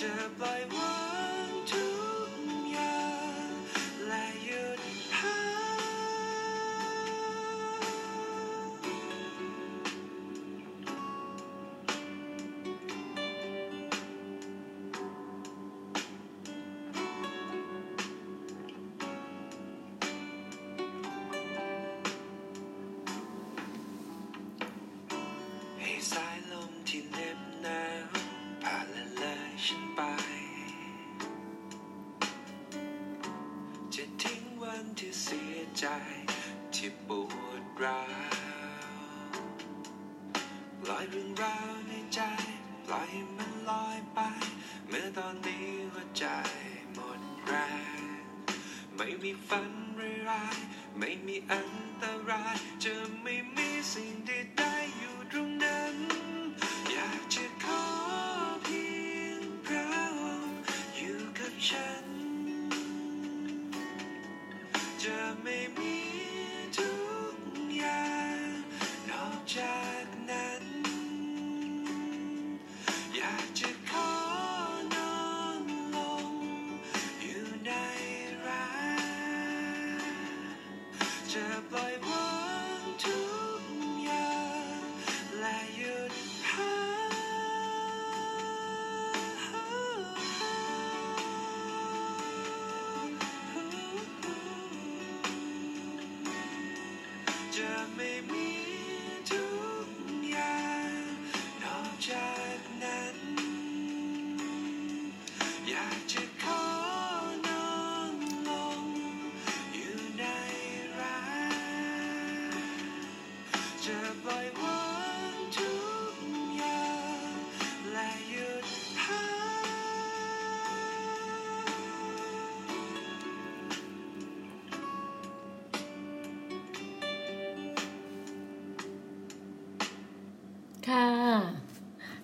จะป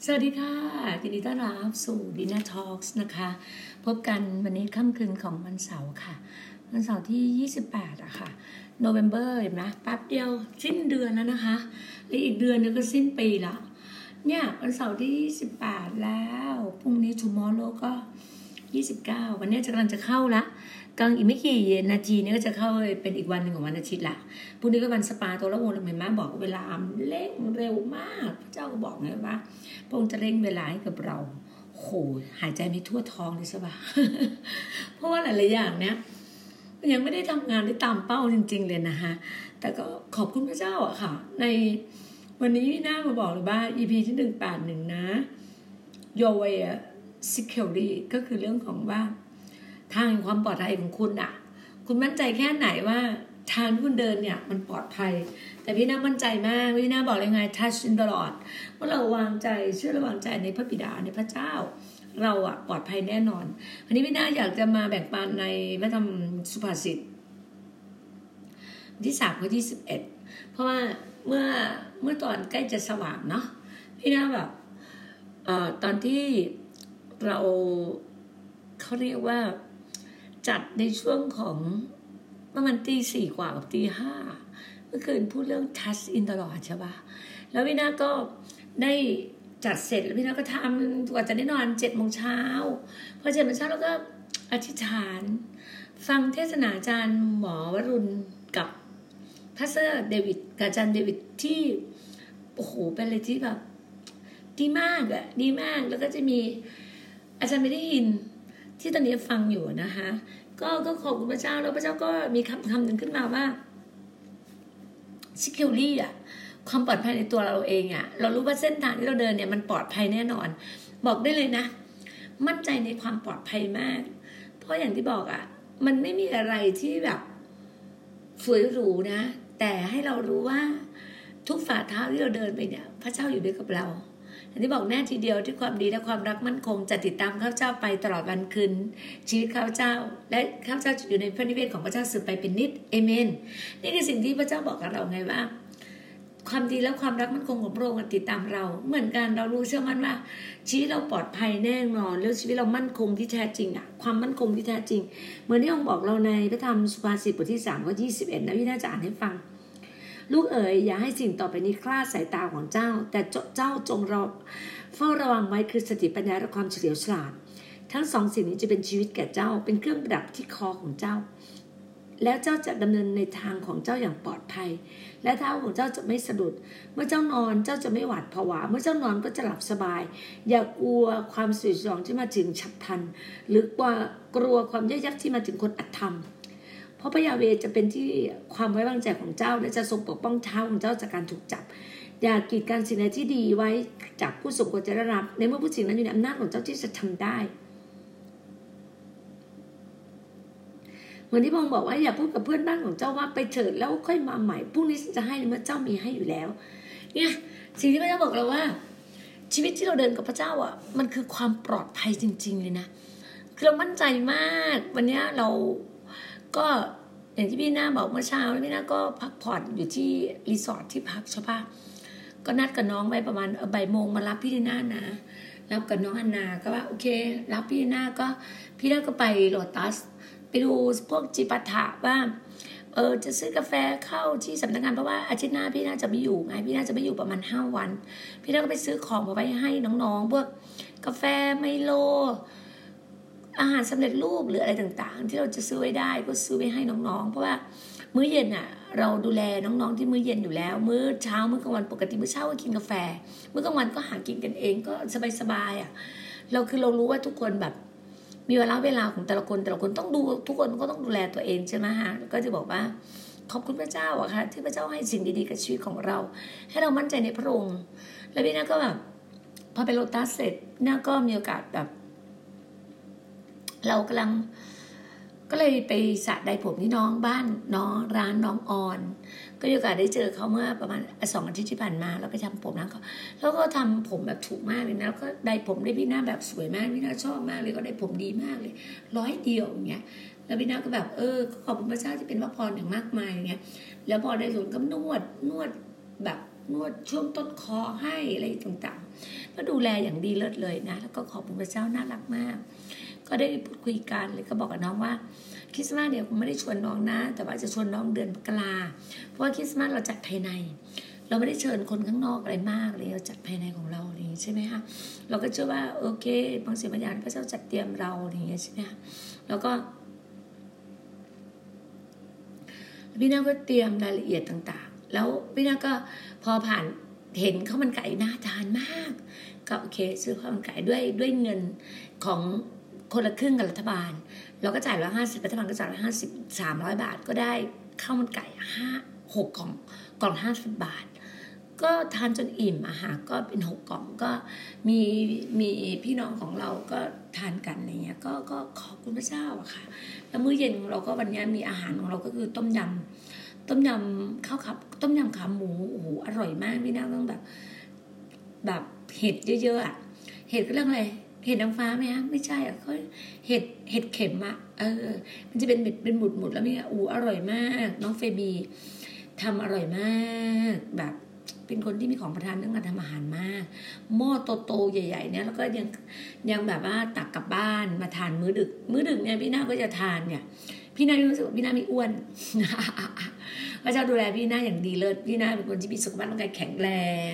สวัสดีค่ะยินดีต้อนรับสู่ดินาทอ l k ส์นะคะ พบกันวันนี้ค่ำคืนของวันเสาร์ค่ะ วันเสาร์ที่ 28อะค่ะโนเวม ber เห็นไหมแป๊บเดียวสิ้นเดือนแล้วนะคะและอีกเดือนนึงก็สิ้นปีละเนี่ยวันเสาร์ที่ 28 แล้ว พรุ่งนี้ tomorrow ก็ 29 วันนี้จะกำลังจะเข้าละ กำลังอีกไม่กี่นาทีนี้ก็จะเข้าเป็นอีกวันหนึ่งของวันอาทิตย์ละพรุ่งนี้ก็วันสปาตัวละวงเห็นไหมบอกเวลาเร่งเร็วมาก พระเจ้าก็บอกไงว่าพระองค์จะเร่งเวลาให้กับเราโหหายใจไม่ทั่วท้องเลยใช่ปะเพราะว่าหลายๆอย่างเนี้ยยังไม่ได้ทำงานได้ตามเป้าจริง ๆ เลยนะคะแต่ก็ขอบคุณพระเจ้าอะค่ะ ในวันนี้พี่หน้ามาบอกเลยว่า EP ที่หนึ่งแปดหนึ่งนะ Your way security ก็คือเรื่องของว่า ทางความปลอดภัยของคุณอะคุณมั่นใจแค่ไหนว่าทางที่คุณเดินเนี่ยมันปลอดภัย แต่พี่น่ามั่นใจมากพี่น่าบอกเลยไง touch in the Lord ว่าเราวางใจเชื่อและวางใจในพระบิดาในพระเจ้า เราอะปลอดภัยแน่นอนวันนี้พี่น่าอยากจะมาแบ่งปันในพระธรรมสุภาษิตที่สามข้อที่สิบเอ็ดเพราะว่าเมื่อเมื่อตอนใกล้จะสว่างเนาะพี่น่าแบบเอ่อตอนที่เราเขาเรียกว่า จัดในช่วงของประมาณตีสี่กว่ากับตีห้าเมื่อคืนพูดเรื่อง touch in ตลอดใช่ปะแล้วพี่นาก็ได้จัดเสร็จแล้วพี่นาก็ทำกว่าจะได้นอนเจ็ดโมงเช้าพอเจ็ดโมงเช้าแล้วก็อธิษฐาน ฟังเทศนาอาจารย์หมอวรุณกับ Pastor เดวิดกับอาจารย์เดวิดที่โอ้โหเป็นอะไรที่แบบดีมากอะดีมากแล้วก็จะมีอาจารย์ไม่ได้ยิน ที่ตอนนี้ฟังอยู่นะคะ ก็ก็ขอบคุณพระเจ้าแล้วพระเจ้าก็มีคำคำหนึ่งขึ้นมาว่า security อะความปลอดภัยในตัวเราเองอะ เรารู้ว่าเส้นทางที่เราเดินเนี่ยมันปลอดภัยแน่นอน บอกได้เลยนะ มั่นใจในความปลอดภัยมาก เพราะอย่างที่บอกอะ มันไม่มีอะไรที่แบบสวยหรูนะ แต่ให้เรารู้ว่าทุกฝ่าเท้าที่เราเดินไปเนี่ย พระเจ้าอยู่ด้วยกับเรา อย่างที่บอกแน่ทีเดียวที่ความดีและความรักมั่นคง จะติดตามข้าเจ้าไปตลอดวันคืนชีวิตข้าเจ้า และข้าเจ้าจะอยู่ในพระนิเวศของพระเจ้าสืบไปเป็นนิดเอเมน นี่คือสิ่งที่พระเจ้าบอกกับเราไงว่า ความดีและความรักมั่นคงของพระองค์ติดตามเรา เหมือนกันเรารู้เชื่อมั่นว่า ชีวิตเราปลอดภัยแน่นอนแล้วชีวิตเรามั่นคงที่แท้จริงอะความมั่นคงที่แท้จริง เหมือนที่องค์บอกเราในพระธรรมสุภาษิตบทที่สามข้อยี่สิบเอ็ดนะพี่น่าจะอ่านให้ฟัง ลูกเอ๋ยอย่าให้สิ่งต่อไปนี้คลาดสายตาของเจ้า แต่เจ้าจงรอเฝ้าระวังไว้คือสติปัญญาและความเฉลียวฉลาด ทั้งสองสิ่งนี้จะเป็นชีวิตแก่เจ้า เป็นเครื่องประดับที่คอของเจ้า แล้วเจ้าจะดำเนินในทางของเจ้าอย่างปลอดภัย และเท้าของเจ้าจะไม่สะดุด เมื่อเจ้านอนเจ้าจะไม่หวาดผวา เมื่อเจ้านอนก็จะหลับสบาย อย่ากลัวความสุยสองที่มาถึงฉับพลัน หรือกว่ากลัวความยกยักที่มาถึงคนอธรรม ราะพระยาเวจะเป็นที่ความไว้วางใจของเจ้า และจะทรงปกป้องเท้าของเจ้าจากการถูกจับ อย่ากีดกันสิ่งใดที่ดีไว้จากผู้สมควรจะได้รับ ในเมื่อผู้สิ่งนั้นอยู่ในอำนาจของเจ้าที่จะทำได้เหมือนที่พงบอกว่าอย่าพูดกับเพื่อนบ้านของเจ้าว่าไปเถิดแล้วค่อยมาใหม่พรุ่งนี้ฉันจะให้เมื่อเจ้ามีให้อยู่แล้ว เนี่ยสิ่งที่พระเจ้าบอกเราว่า ชีวิตที่เราเดินกับพระเจ้าอะ มันคือความปลอดภัยจริง ๆ เลยนะคือเรามั่นใจมาก วันนี้เรา ก็อย่างที่พี่หน้าบอกเมื่อเช้าพี่หน้าก็พักผ่อนอยู่ที่รีสอร์ทที่พักใช่ปะก็นัดกับน้องไปประมาณบ่ายโมงมารับพี่ดีน่านะแล้วกับน้องอันนาก็ว่าโอเค รับพี่ดีน่าก็พี่น่าก็ไปโลตัส ไปดูพวกจิปาถะว่าเออจะซื้อกาแฟเข้าที่สำนักงานเพราะว่าอาทิตย์หน้าพี่น่าจะไม่อยู่ไงพี่น่าจะไม่อยู่ประมาณห้าวัน พี่น่าก็ไปซื้อของมาไว้ให้น้องๆพวกกาแฟไมโล อาหารสำเร็จรูปหรืออะไรต่างๆ ที่เราจะซื้อไว้ได้ก็ซื้อไว้ให้น้องๆ เพราะว่ามื้อเย็นอะเราดูแลน้องๆที่มื้อเย็นอยู่แล้ว มื้อเช้ามื้อกลางวันปกติมื้อเช้าก็กินกาแฟ มื้อกลางวันก็หากินกันเองก็สบายๆอะเราคือเรารู้ว่าทุกคนแบบ มีเวลาเวลาของแต่ละคนแต่ละคนต้องดูทุกคนก็ต้องดูแลตัวเองใช่ไหมฮะก็จะบอกว่าขอบคุณพระเจ้าอะค่ะที่พระเจ้าให้สิ่งดีๆกับชีวิตของเรา ให้เรามั่นใจในพระองค์แล้วพี่นาก็แบบพอไปโลตัสเสร็จนาก็มีโอกาสแบบ เรากำลังก็เลยไปสระใดผมที่น้องบ้านน้องร้านน้องออน ก็มีโอกาสได้เจอเขาเมื่อประมาณสองอาทิตย์ที่ผ่านมาเราไปทำผมแล้วเขาแล้วก็ทำผมแบบถูกมากเลยนะแล้วก็ได้ผมได้พี่หน้าแบบสวยมากพี่หน้าชอบมากเลยก็ได้ผมดีมากเลย ร้อยเดียวอย่างเงี้ยแล้วพี่หน้าก็แบบเออขอบคุณพระเจ้าที่เป็นพระพรอย่างมากมายอย่างเงี้ยแล้วพอได้ส่วนก็นวดนวดแบบนวดช่วงต้นคอให้อะไรต่างๆ ก็ดูแลอย่างดีเลิศเลยนะ แล้วก็ขอบคุณพระเจ้าน่ารักมาก ก็ได้พูดคุยกันเลยก็บอกกับน้องว่าคริสต์มาสเดี๋ยวผมไม่ได้ชวนน้องนะ แต่ว่าจะชวนน้องเดือนกราเพราะว่าคริสต์มาสเราจัดภายใน เราไม่ได้เชิญคนข้างนอกอะไรมากเลยเราจัดภายในของเราอย่างนี้ใช่ไหมคะเราก็เชื่อว่าโอเคบางสิ่งบางอย่างพระเจ้าจัดเตรียมเราอย่างเงี้ยใช่ไหมคะแล้วก็พี่นาก็เตรียมรายละเอียดต่างๆ แล้วพี่นาก็พอผ่านเห็นข้าวมันไก่น่าทานมาก ก็โอเคซื้อข้าวมันไก่ด้วยด้วยเงินของ คนละครึ่งกับรัฐบาล เราก็จ่ายร้อยห้าสิบรัฐบาลก็จ่ายร้อยห้าสิบสามร้อยบาทก็ได้ข้าวมันไก่ห้าหกกล่องกล่องห้าสิบบาท ก็ทานจนอิ่มอาหารก็เป็นหกกล่องก็มีมีพี่น้องของเราก็ทานกันอะไรเงี้ยก็ก็ขอบคุณพระเจ้าอะค่ะ แล้วมื้อเย็นของเราก็วันนี้มีอาหารของเราก็คือต้มยำต้มยำข้าวขับ ต้มยำขาหมูโอ้โหอร่อยมากพี่น้าต้องแบบ แบบเห็ดเยอะๆอะเห็ดก็เรื่องอะไร เห็ดนางฟ้าไหมฮะไม่ใช่อะเขาเห็ดเห็ดเข็มอะเออ มันจะเป็นเม็ดเป็นหมุดหมุดแล้วมีอูอร่อยมาก น้องเฟบีทำอร่อยมากแบบ เป็นคนที่มีของประทานเรื่องการทำอาหารมาก หม้อโตๆใหญ่ ๆ เนี่ย แล้วก็ยังยังแบบว่าตักกลับบ้านมาทานมื้อดึก มื้อดึกเนี่ยพี่นาก็จะทานเนี่ย พี่นารู้สึกว่าพี่นาไม่อ้วนพระเจ้าดูแลพี่นาอย่างดีเลิศพี่นาเป็นคนที่มีสุขภาพร่างกายแข็งแรง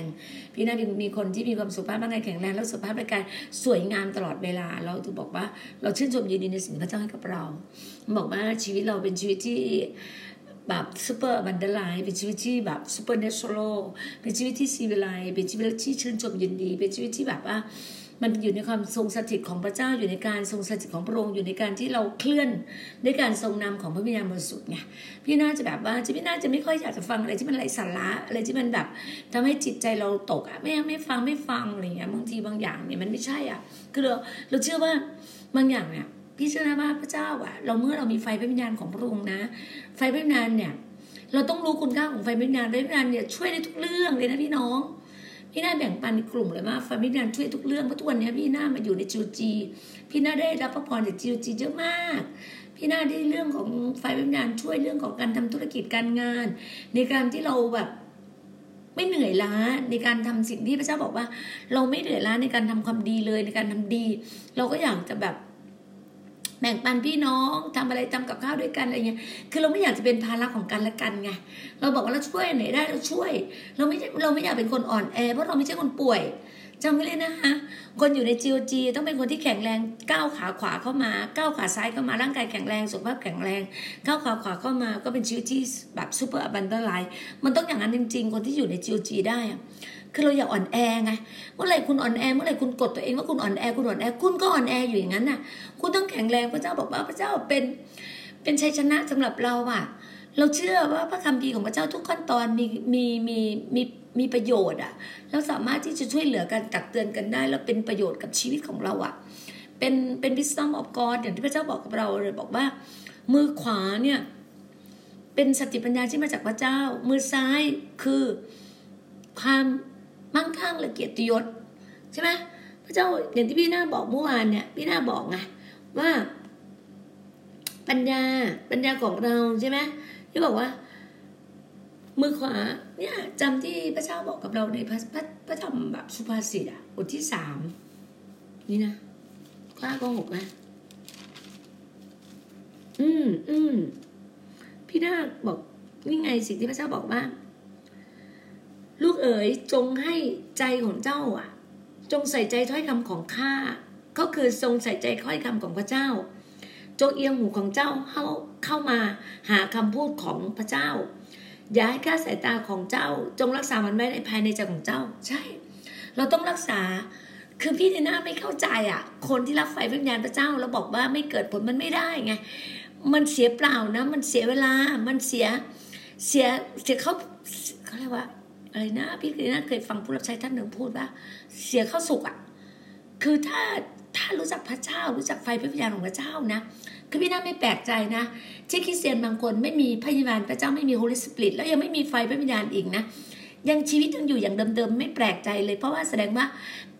พี่นาเป็นมีคนที่มีความสุขภาพร่างกายแข็งแรงแล้วสุขภาพร่างกายสวยงามตลอดเวลา เราถึงบอกว่าเราชื่นชมยินดีในสิ่งที่พระเจ้าให้กับเรา บอกว่าชีวิตเราเป็นชีวิตที่แบบซูเปอร์บันเดลายเป็นชีวิตที่แบบซูเปอร์เนเชอรัลเป็นชีวิตที่ซีวิไลเป็นชีวิตที่ชื่นชมยินดี เป็นชีวิตที่แบบว่า มันอยู่ในความทรงสถิตของพระเจ้าอยู่ในการทรงสถิตของพระองค์อยู่ในการที่เราเคลื่อนด้วยการทรงนำของพระวิญญาณบริสุทธิ์ไงพี่น่าจะแบบว่าจะพี่น่าจะไม่ค่อยอยากจะฟังอะไรที่มันไร้สาระอะไรที่มันแบบทำให้จิตใจเราตกอะไม่ไม่ฟังไม่ฟังอะไรเงี้ยบางทีบางอย่างเนี่ยมันไม่ใช่อะคือเราเราเชื่อว่าบางอย่างเนี่ยพี่เชื่อนะว่าพระเจ้าอะเราเมื่อเรามีไฟพระวิญญาณของพระองค์นะ ไฟพระวิญญาณเนี่ยเราต้องรู้คุณค่าของไฟพระวิญญาณไฟพระวิญญาณเนี่ยช่วยได้ทุกเรื่องเลยนะพี่น้อง พี่นาแบ่งปันในกลุ่มเลยว่าฟามิลีช่วยทุกเรื่องเพราะทุกวันนี้พี่นามาอยู่ในจิวจีพี่นาได้รับพระพรจากจิวจีเยอะมาก พี่นาได้เรื่องของไฟวิญญาณช่วยเรื่องของการทำธุรกิจการงาน ในการที่เราแบบไม่เหนื่อยล้าในการทำสิ่งที่พระเจ้าบอกว่า เราไม่เหนื่อยล้าในการทำความดีเลยในการทำดี เราก็อยากจะแบบ แบ่งปันพี่น้องทำอะไรทำกับข้าวด้วยกันอะไรเงี้ยคือเราไม่อยากจะเป็นภาระของกันและกันไงเราบอกว่าเราช่วยไหนได้เราช่วย เราไม่เราไม่อยากเป็นคนอ่อนแอเพราะเราไม่ใช่คนป่วยจำไว้เลยนะคะคนอยู่ในจีโอจีต้องเป็นคนที่แข็งแรงก้าวขาขวาเข้ามาก้าวขาซ้ายเข้ามาร่างกายแข็งแรงสุขภาพแข็งแรงก้าวขาขวาเข้ามาก็เป็นชีวิตที่แบบ super abundant life มันต้องอย่างนั้นจริงๆ คนที่อยู่ใน GOG ได้ คือเราอย่าอ่อนแอไงเมื่อไหร่คุณอ่อนแอเมื่อไหร่คุณกดตัวเองว่าคุณอ่อนแอคุณอ่อนแอคุณก็อ่อนแออยู่อย่างนั้นน่ะ คุณต้องแข็งแรงพระเจ้าบอกว่าพระเจ้าเป็นเป็นชัยชนะสำหรับเราอะ เราเชื่อว่าพระคัมภีร์ของพระเจ้าทุกขั้นตอนมีมีมีมีมีประโยชน์อะเราสามารถที่จะช่วยเหลือกันตักเตือนกันได้แล้วเป็นประโยชน์กับชีวิตของเราอะ เป็นเป็น wisdom of God อย่างที่พระเจ้าบอกกับเราเลยบอกว่า มือขวาเนี่ยเป็นสติปัญญาที่มาจากพระเจ้า มือซ้ายคือความ มั่งคั่งและเกียรติยศใช่ไหมพระเจ้าอย่างที่พี่หน้าบอกเมื่อวานเนี่ย พี่หน้าบอกไงว่า ปัญญาปัญญาของเราใช่ไหมที่บอกว่า มือขวาเนี่ยจำที่พระเจ้าบอกกับเราในพระพระพระธรรมแบบสุภาษิตอะบทที่สามนี่นะข้าก็หกนะอืมอืมพี่นาบอกนี่ไงสิ่งที่พระเจ้าบอกว่า ลูกเอ๋ยจงให้ใจของเจ้าอะ จงใส่ใจถ้อยคำของข้าก็คือทรงใส่ใจถ้อยคำของพระเจ้า จงเอียงหูของเจ้าเข้าเข้ามาหาคำพูดของพระเจ้า อย่าให้ข้าสายตาของเจ้า จงรักษามันไว้ในภายในใจของเจ้า ใช่ เราต้องรักษาคือพี่เนน่าไม่เข้าใจอะ คนที่รับไฟวิญญาณพระเจ้าแล้วบอกว่าไม่เกิดผลมันไม่ได้ไง มันเสียเปล่านะ มันเสียเวลา มันเสีย เสีย เสียเขาเขาเรียกว่า อะไรนะพี่เคยนะเคยฟังผู้รับใช้ท่านหนึ่งพูดว่า เสียเข้าสุกอะ คือถ้าถ้ารู้จักพระเจ้า รู้จักไฟพระวิญญาณของพระเจ้านะคือพี่น่าไม่แปลกใจนะที่คริสเตียนบางคนไม่มีพระวิญญาณพระเจ้าไม่มีโฮลิสปิริตแล้วยังไม่มีไฟพระวิญญาณอีกนะยังชีวิตยังอยู่อย่างเดิมๆไม่แปลกใจเลย เพราะว่าแสดงว่า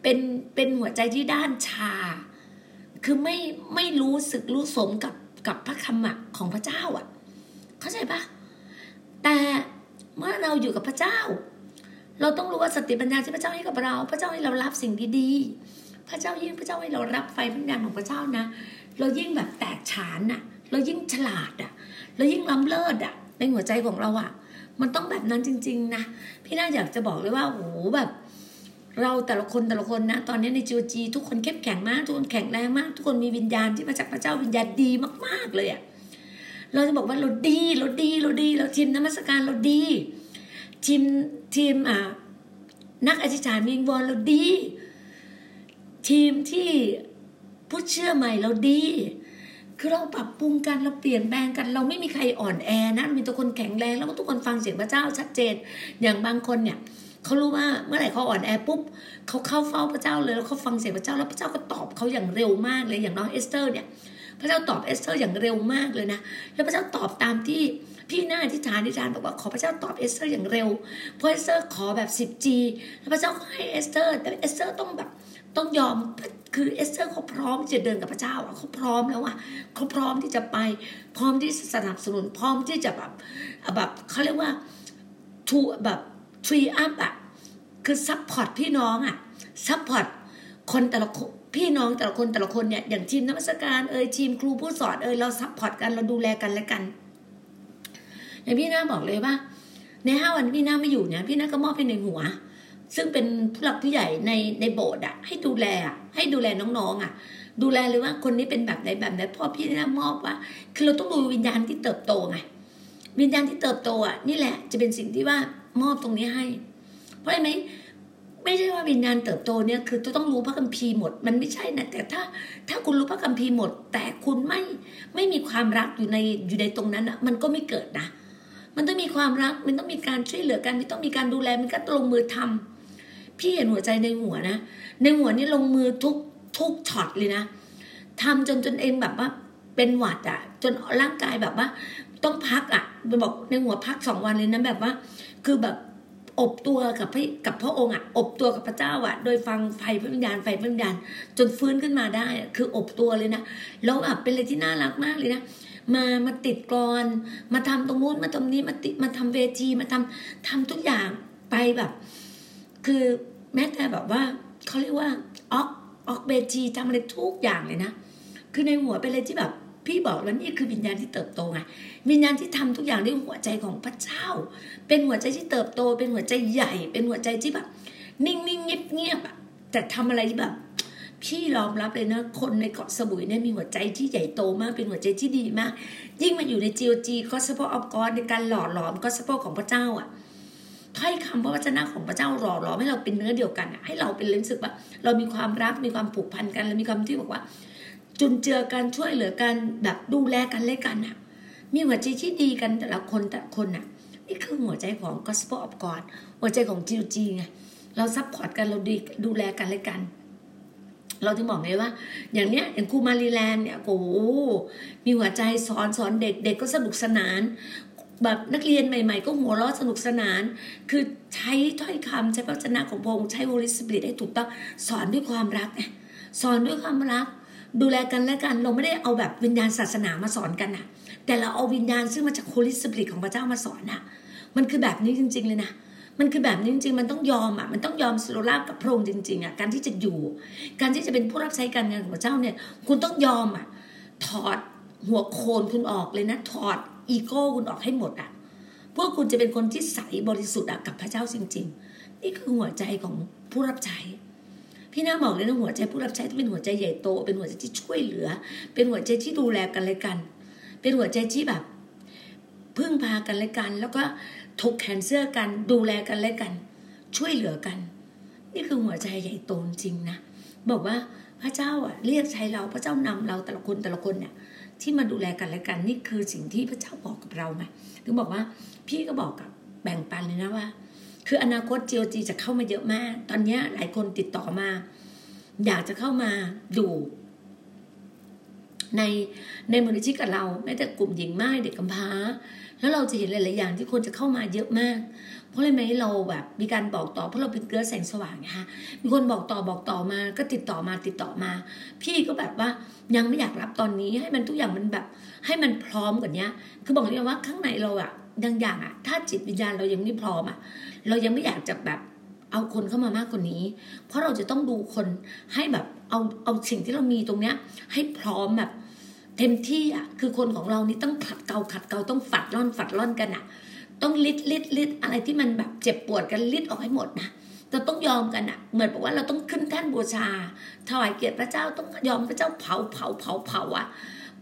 เป็นเป็นหัวใจที่ด้านชา คือไม่ไม่รู้สึกรู้สมกับกับพระคำของพระเจ้าอะเข้าใจปะแต่เมื่อเราอยู่กับพระเจ้า เราต้องรู้ว่าสติปัญญาที่พระเจ้าให้กับเรา พระเจ้าให้เรารับสิ่งดีๆ พระเจ้ายิ่งพระเจ้าให้เรารับไฟพระญาณของพระเจ้านะ เรายิ่งแบบแตกฉานอะเรายิ่งฉลาดอะเรายิ่งล้ำเลิศอะในหัวใจของเราอะมันต้องแบบนั้นจริง ๆ นะ พี่น่าอยากจะบอกเลยว่าโอ้โหแบบ เราแต่ละคนแต่ละคนนะ ตอนนี้ในจีจีทุกคนเข้มแข็งมากทุกคนแข็งแรงมาก ทุกคนมีวิญญาณที่มาจากพระเจ้าวิญญาณดีมากๆเลยอะเราจะบอกว่าเราดีเราดีเราดี เราทีมนมัสการเราดีทีม ทีมอ่านักอธิษฐานวิงวอนเราดี ทีมที่ผู้เชื่อใหม่เราดี คือเราปรับปรุงกันเราเปลี่ยนแปลงกัน เราไม่มีใครอ่อนแอนะมีตัวคนแข็งแรงแล้วก็ทุกคนฟังเสียงพระเจ้าชัดเจน อย่างบางคนเนี่ยเขารู้ว่าเมื่อไหร่เขาอ่อนแอปุ๊บเขาเข้าเฝ้าพระเจ้าเลยแล้วเขาฟังเสียงพระเจ้าแล้วพระเจ้าก็ตอบเขาอย่างเร็วมากเลยอย่างน้องเอสเตอร์เนี่ยพระเจ้าตอบเอสเตอร์อย่างเร็วมากเลยนะ แล้วพระเจ้าตอบตามที่ พี่นาอธิษฐานอธิษฐานบอกว่าขอพระเจ้าตอบเอสเตอร์อย่างเร็วเพราะเอสเตอร์ขอแบบ 10G แล้วพระเจ้าก็ให้เอสเตอร์ แต่เอสเตอร์ต้องแบบต้องยอมคือเอสเตอร์เขาพร้อมจะเดินกับพระเจ้าอะเขาพร้อมแล้วอะเขาพร้อมที่จะไป พร้อมที่สนับสนุนพร้อมที่จะแบบแบบเขาเรียกว่า to แบบ cheer up อะคือ support พี่น้องอะ support คนแต่ละคนพี่น้องแต่ละคนแต่ละคนเนี่ยอย่างทีมนักวิชาการเอยทีมครูผู้สอนเอยเรา support กันเราดูแลกันและกัน อย่างพี่หน้าบอกเลยว่า ในห้าวันพี่หน้าไม่อยู่เนี่ยพี่หน้าก็มอบให้ในหัว ซึ่งเป็นผู้หลักผู้ใหญ่ในในโบสถ์อะ ให้ดูแลอะให้ดูแลน้องๆอะ ดูแลเลยว่าคนนี้เป็นแบบไหนแบบไหนพ่อพี่หน้ามอบว่า คือเราต้องดูวิญญาณที่เติบโตไงวิญญาณที่เติบโตอะนี่แหละจะเป็นสิ่งที่ว่ามอบตรงนี้ให้ เพราะอะไรไหมไม่ใช่ว่าวิญญาณเติบโตเนี่ยคือต้องรู้พระคัมภีร์หมด มันไม่ใช่นะแต่ถ้าถ้าคุณรู้พระคัมภีร์หมด แต่คุณไม่ไม่มีความรักอยู่ในอยู่ในตรงนั้นอะ มันก็ไม่เกิดนะ มันต้องมีความรัก มันต้องมีการช่วยเหลือกัน มันต้องมีการดูแล มันก็ลงมือทำพี่เห็นหัวใจในหัวนะ ในหัวนี่ลงมือทุกทุกช็อตเลยนะทำจนจนเองแบบว่าเป็นหวัดอะ จนร่างกายแบบว่า ต้องพักอะบอกในหัวพักสองวันเลยนะแบบว่า คือแบบอบตัวกับพระกับพระองค์อะอบตัวกับพระเจ้าอะ โดยฟังไฟพระวิญญาณไฟพระวิญญาณจนฟื้นขึ้นมาได้ คืออบตัวเลยนะแล้วแบบเป็นอะไรที่น่ารักมากเลยนะ มามาติดกรอน มาทำตรงนู้นมาตรงนี้มาติมาทำเวทีมาทำทำทุกอย่างไปแบบ คือแม้แต่แบบว่าเขาเรียกว่าออกออกเวทีทำอะไรทุกอย่างเลยนะคือในหัวเป็นอะไรที่แบบพี่บอกแล้วนี่คือวิญญาณที่เติบโตไงวิญญาณที่ทำทุกอย่างด้วยหัวใจของพระเจ้า เป็นหัวใจที่เติบโต เป็นหัวใจใหญ่ เป็นหัวใจที่แบบ นิ่งนิ่งเงียบเงียบอะแต่ทำอะไรที่แบบ พี่ยอมรับเลยนะ คนในเกาะสมุยเนี่ยมีหัวใจที่ใหญ่โตมากเป็นหัวใจที่ดีมาก ยิ่งมาอยู่ใน GOG Gospel of God ในการหล่อหลอมก็สปอร์ของพระเจ้าอะถ้อยคำพระวจนะของพระเจ้าหล่อหลอมให้เราเป็นเนื้อเดียวกัน ให้เราเป็นรู้สึกว่า เรามีความรักมีความผูกพันกัน และมีความที่บอกว่า จุนเจือกันช่วยเหลือกันแบบดูแลกันและกันอะ มีหัวใจที่ดีกันแต่ละคนแต่คนอะ นี่คือหัวใจของ Gospel of God หัวใจของ GOG ไงเรา support กันเราดีดูแลกันและกัน เราถึงบอกไงว่า อย่างเนี้ยอย่างครูมารีแลนด์เนี่ยโอ้มีหัวใจสอนสอนเด็กเด็กก็สนุกสนาน แบบนักเรียนใหม่ ๆ ก็หัวเราะสนุกสนาน คือใช้ถ้อยคำใช้พระวจนะของพระองค์ใช้ Holy Spirit ให้ถูกต้องสอนด้วยความรักไงสอนด้วยความรัก ดูแลกันและกันเราไม่ได้เอาแบบวิญญาณศาสนามาสอนกันนะแต่เราเอาวิญญาณซึ่งมาจากโคลิสปิริตของพระเจ้ามาสอนนะมันคือแบบนี้จริง ๆเลยนะ มันคือแบบนี้จริง ๆ มันต้องยอมอะมันต้องยอมสุรลาบกับพระองค์จริง ๆอะการที่จะอยู่ การที่จะเป็นผู้รับใช้การงานของพระเจ้าเนี่ย คุณต้องยอมอะถอดหัวโคนคุณออกเลยนะ ถอดอีโก้คุณออกให้หมดอะพวกคุณจะเป็นคนที่ใสบริสุทธิ์กับพระเจ้าจริง ๆ นี่คือหัวใจของผู้รับใช้พี่น้าบอกเลยนะหัวใจผู้รับใช้ต้องเป็นหัวใจใหญ่โต เป็นหัวใจที่ช่วยเหลือ เป็นหัวใจที่ดูแลกันเลยกัน เป็นหัวใจที่แบบ พึ่งพากันเลยกัน แล้วก็ถกแขนเสื้อกัน ดูแลกันเลยกัน ช่วยเหลือกัน นี่คือหัวใจใหญ่โตจริงนะบอกว่าพระเจ้าอะเรียกใช้เราพระเจ้านำเราแต่ละคนแต่ละคนเนี่ยที่มาดูแลกันและกัน นี่คือสิ่งที่พระเจ้าบอกกับเราไงถึงบอกว่าพี่ก็บอกกับแบ่งปันเลยนะว่า คืออนาคต GOG จะเข้ามาเยอะมาก ตอนนี้หลายคนติดต่อมา อยากจะเข้ามาอยู่ในในมูลนิธิกับเราแม้แต่กลุ่มหญิงไม้เด็กกำพร้า แล้วเราจะเห็นหลาย ๆ อย่างที่คนจะเข้ามาเยอะมาก เพราะอะไรไหมเราแบบมีการบอกต่อเพราะเราเป็นเกลือแสงสว่างนะคะมีคนบอกต่อบอกต่อมา ก็ติดต่อมาติดต่อมา พี่ก็แบบว่ายังไม่อยากรับตอนนี้ให้มันทุกอย่างมันแบบ ให้มันพร้อมกว่านี้คือบอกเลยว่าข้างในเราอะบางอย่างอะถ้าจิตวิญญาณเรายังไม่พร้อมอะเรายังไม่อยากจะแบบเอาคนเข้ามามากกว่านี้ เพราะเราจะต้องดูคนให้แบบเอาเอาสิ่งที่เรามีตรงเนี้ย ให้พร้อมแบบ เต็มที่อะคือคนของเรานี่ต้องขัดเกาขัดเกาต้องฝัดร่อนฝัดร่อนกันอะ ต้องลิดลิดลิดอะไรที่มันแบบเจ็บปวดกันลิดออกให้หมดนะเราต้องยอมกันอะ เหมือนบอกว่าเราต้องขึ้นแท่นบูชาถวายเกียรติพระเจ้าต้องยอมพระเจ้าเผาเผาเผาเผาอะ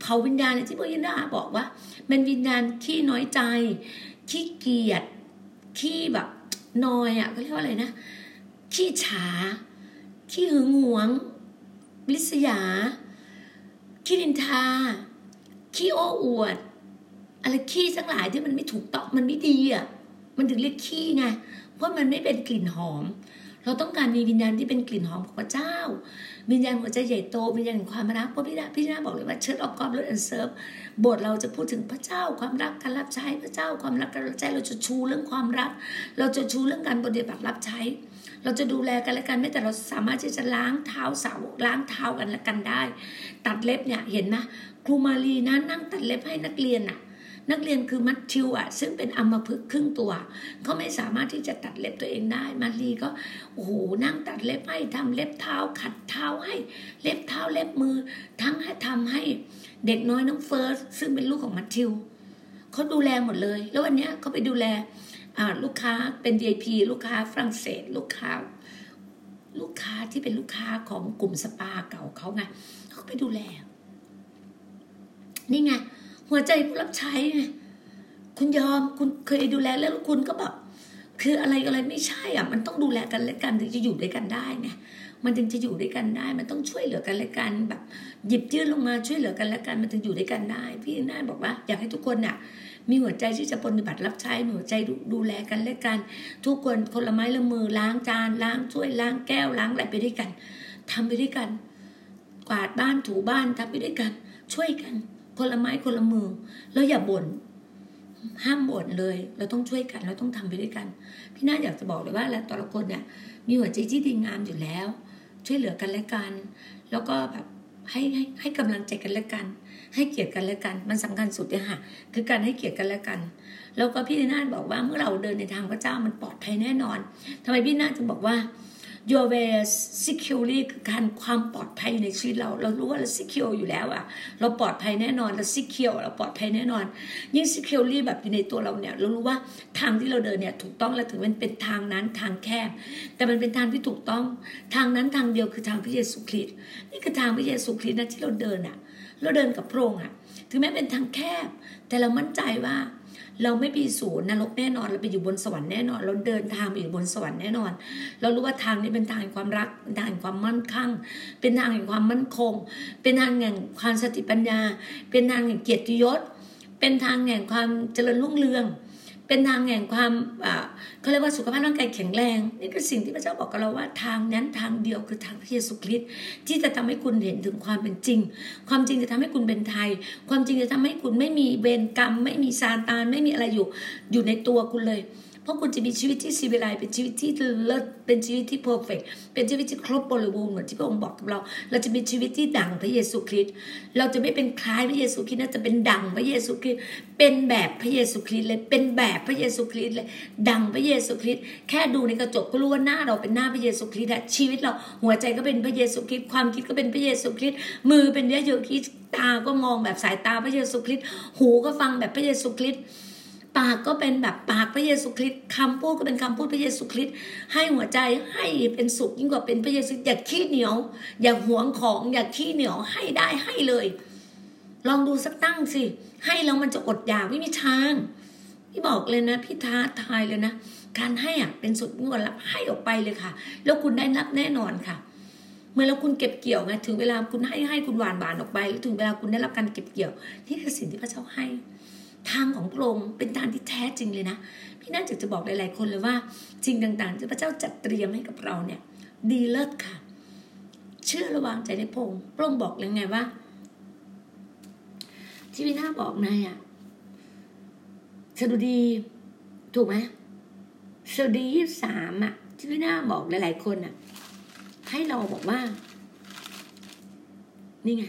เผาวิญญาณที่พระยินดาบอกว่าเป็นวิญญาณขี้น้อยใจขี้เกียจขี้แบบนอยอะก็เรียกว่าอะไรนะขี้ฉาขี้หึงหวงลิษยา ขี้ดินทา ขี้โอ้อวด อะไรขี้ทั้งหลายที่มันไม่ถูกต้องมันไม่ดีอะ มันถึงเรียกขี้ไง เพราะมันไม่เป็นกลิ่นหอม เราต้องการมีวิญญาณที่เป็นกลิ่นหอมของพระเจ้า วิญญาณหัวใจใหญ่โต วิญญาณความรักเพราะพี่นาพี่นาบอกเลยว่าเชิดออกกอบรถอันเซิร์ฟบทเราจะพูดถึงพระเจ้า ความรักการรับใช้พระเจ้า ความรักการรับใช้เราจะชูเรื่องความรัก เราจะชูเรื่องการปฏิบัติรับใช้ เราจะดูแลกันและกันไม่แต่เราสามารถที่จะล้างเท้าสาวล้างเท้ากันและกันได้ ตัดเล็บเนี่ยเห็นไหมครูมารีนะนั่งตัดเล็บให้นักเรียนอะนักเรียนคือมัดทิวอะซึ่งเป็นอัมพฤกษ์ครึ่งตัวเขาไม่สามารถที่จะตัดเล็บตัวเองได้ มารีก็โอ้โหนั่งตัดเล็บให้ทำเล็บเท้าขัดเท้าให้ เล็บเท้าเล็บมือ ทั้งให้ทำให้เด็กน้อยน้องเฟิร์สซึ่งเป็นลูกของมัทธิวเขาดูแลหมดเลย แล้ววันนี้เขาไปดูแล ลูกค้าเป็น VIP ลูกค้าฝรั่งเศสลูกค้า ลูกค้าที่เป็นลูกค้าของกลุ่มสปาเก่าเขาไงเขาไปดูแล นี่ไงหัวใจผู้รับใช้ไงคุณยอมคุณเคยดูแลแล้วคุณก็แบบคืออะไรอะไรไม่ใช่อะ มันต้องดูแลกันและกันถึงจะอยู่ด้วยกันได้ไงมันถึงจะอยู่ด้วยกันได้ มันต้องช่วยเหลือกันและกันแบบ หยิบยื่นลงมาช่วยเหลือกันและกัน มันถึงอยู่ด้วยกันได้ พี่น่าบอกว่า อยากให้ทุกคนน่ะ มีหัวใจที่จะปฏิบัติรับใช้มีหัวใจดดูแลกันและกัน ทุกคนคนละไม้ละมือล้างจานล้างช่วยล้างแก้วล้างอะไรไปด้วยกันทำไปด้วยกัน กวาดบ้านถูบ้านทำไปด้วยกัน ช่วยกัน คนละไม้คนละมือแล้วอย่าบ่นห้ามบ่นเลย เราต้องช่วยกัน เราต้องทำไปด้วยกัน พี่น่าอยากจะบอกเลยว่าแล้วแต่ละคนเนี่ย มีหัวใจที่ดีงามอยู่แล้ว ช่วยเหลือกันและกัน แล้วก็แบบให้ให้ให้กำลังใจกันและกัน ให้เกียรติกันและกัน มันสำคัญสุดเลยค่ะ คือการให้เกียรติกันและกัน แล้วก็พี่นาบอกว่าเมื่อเราเดินในทางพระเจ้ามันปลอดภัยแน่นอนทำไมพี่นาจึงบอกว่า your way securely คือการความปลอดภัยในชีวิตเรา เรารู้ว่าเรา secure อยู่แล้วอะเราปลอดภัยแน่นอน เรา secure เราปลอดภัยแน่นอน ยิ่ง securely แบบอยู่ในตัวเราเนี่ย เรารู้ว่าทางที่เราเดินเนี่ยถูกต้องและถึงมันเป็นทางนั้นทางแคบ แต่มันเป็นทางที่ถูกต้อง ทางนั้นทางเดียวคือทางพระเยซูคริสต์ นี่คือทางพระเยซูคริสต์นะที่เราเดินอะ เราเดินกับพระองค์อะถึงแม้เป็นทางแคบ แต่เรามั่นใจว่า เราไม่ไปสู่นรกแน่นอน เราไปอยู่บนสวรรค์แน่นอน เราเดินทางไปอยู่บนสวรรค์แน่นอน เรารู้ว่าทางนี้เป็นทางแห่งความรักทางแห่งความมั่นคงเป็นทางแห่งความมั่นคง เป็นทางแห่งความสติปัญญา เป็นทางแห่งเกียรติยศ เป็นทางแห่งความเจริญรุ่งเรือง เป็นทางแห่งความเขาเรียกว่าสุขภาพร่างกายแข็งแรง นี่คือสิ่งที่พระเจ้าบอกกับเราว่าทางนั้นทางเดียวคือทางพระเยซูคริสต์ที่จะทำให้คุณเห็นถึงความเป็นจริง ความจริงจะทำให้คุณเป็นไทย ความจริงจะทำให้คุณไม่มีเวรกรรม ไม่มีซาตานไม่มีอะไรอยู่อยู่ในตัวคุณเลย ราะคุณจะมีชีวิตที่ซีวิไลเป็นชีวิตที่เลิศเป็นชีวิตที่เพอร์เฟกเป็นชีวิตที่ครบบริบูรณ์เหมือนที่พระองค์บอกกับเรา เราจะมีชีวิตที่ดังพระเยซูคริสต์เราจะไม่เป็นคล้ายพระเยซูคริสต์นะจะเป็นดังพระเยซูคริสต์เป็นแบบพระเยซูคริสต์เลยเป็นแบบพระเยซูคริสต์เลยดังพระเยซูคริสต์แค่ดูในกระจกก็รู้ว่าหน้าเราเป็นหน้าพระเยซูคริสต์ชีวิตเราหัวใจก็เป็นพระเยซูคริสต์ความคิดก็เป็นพระเยซูคริสต์มือเป็นพระเยซูคริสต์ตาก็มองแบบสายตาพระเยซูคริสต์หูก็ฟังแบบพระเยซูคริสต์ ปากก็เป็นแบบปากพระเยซูคริสต์คำพูดก็เป็นคำพูดพระเยซูคริสต์ให้หัวใจให้เป็นสุขยิ่งกว่าเป็นพระเยซูอย่าขี้เหนียว อย่าหวงของอย่าขี้เหนียวให้ได้ให้เลย ลองดูสักตั้งสิ ให้แล้วมันจะอดอยากไม่มีทางพี่บอกเลยนะพี่ท้าทายเลยนะการให้อะเป็นสุดงวดรับให้ออกไปเลยค่ะ แล้วคุณได้รับแน่นอนค่ะเมื่อแล้วคุณเก็บเกี่ยวไงถึงเวลาคุณให้ให้คุณหวานบานออกไปแล้วถึงเวลาคุณได้รับการเก็บเกี่ยว นี่คือสิ่งที่พระเจ้าให้ ทางของพระองค์เป็นทางที่แท้จริงเลยนะ พี่น่าจะจะบอกหลาย ๆ คนเลยว่าสิ่งต่างๆ ที่พระเจ้าจัดเตรียมให้กับเราเนี่ย ดีเลิศค่ะ เชื่อระวังใจในพระองค์พระองค์บอกเลยไงว่า ที่พี่น่าบอกนายอะสดุดี ถูกไหมสดุดียี่สามอะที่พี่น่าบอกหลาย ๆ คนอะให้เราบอกว่า นี่ไง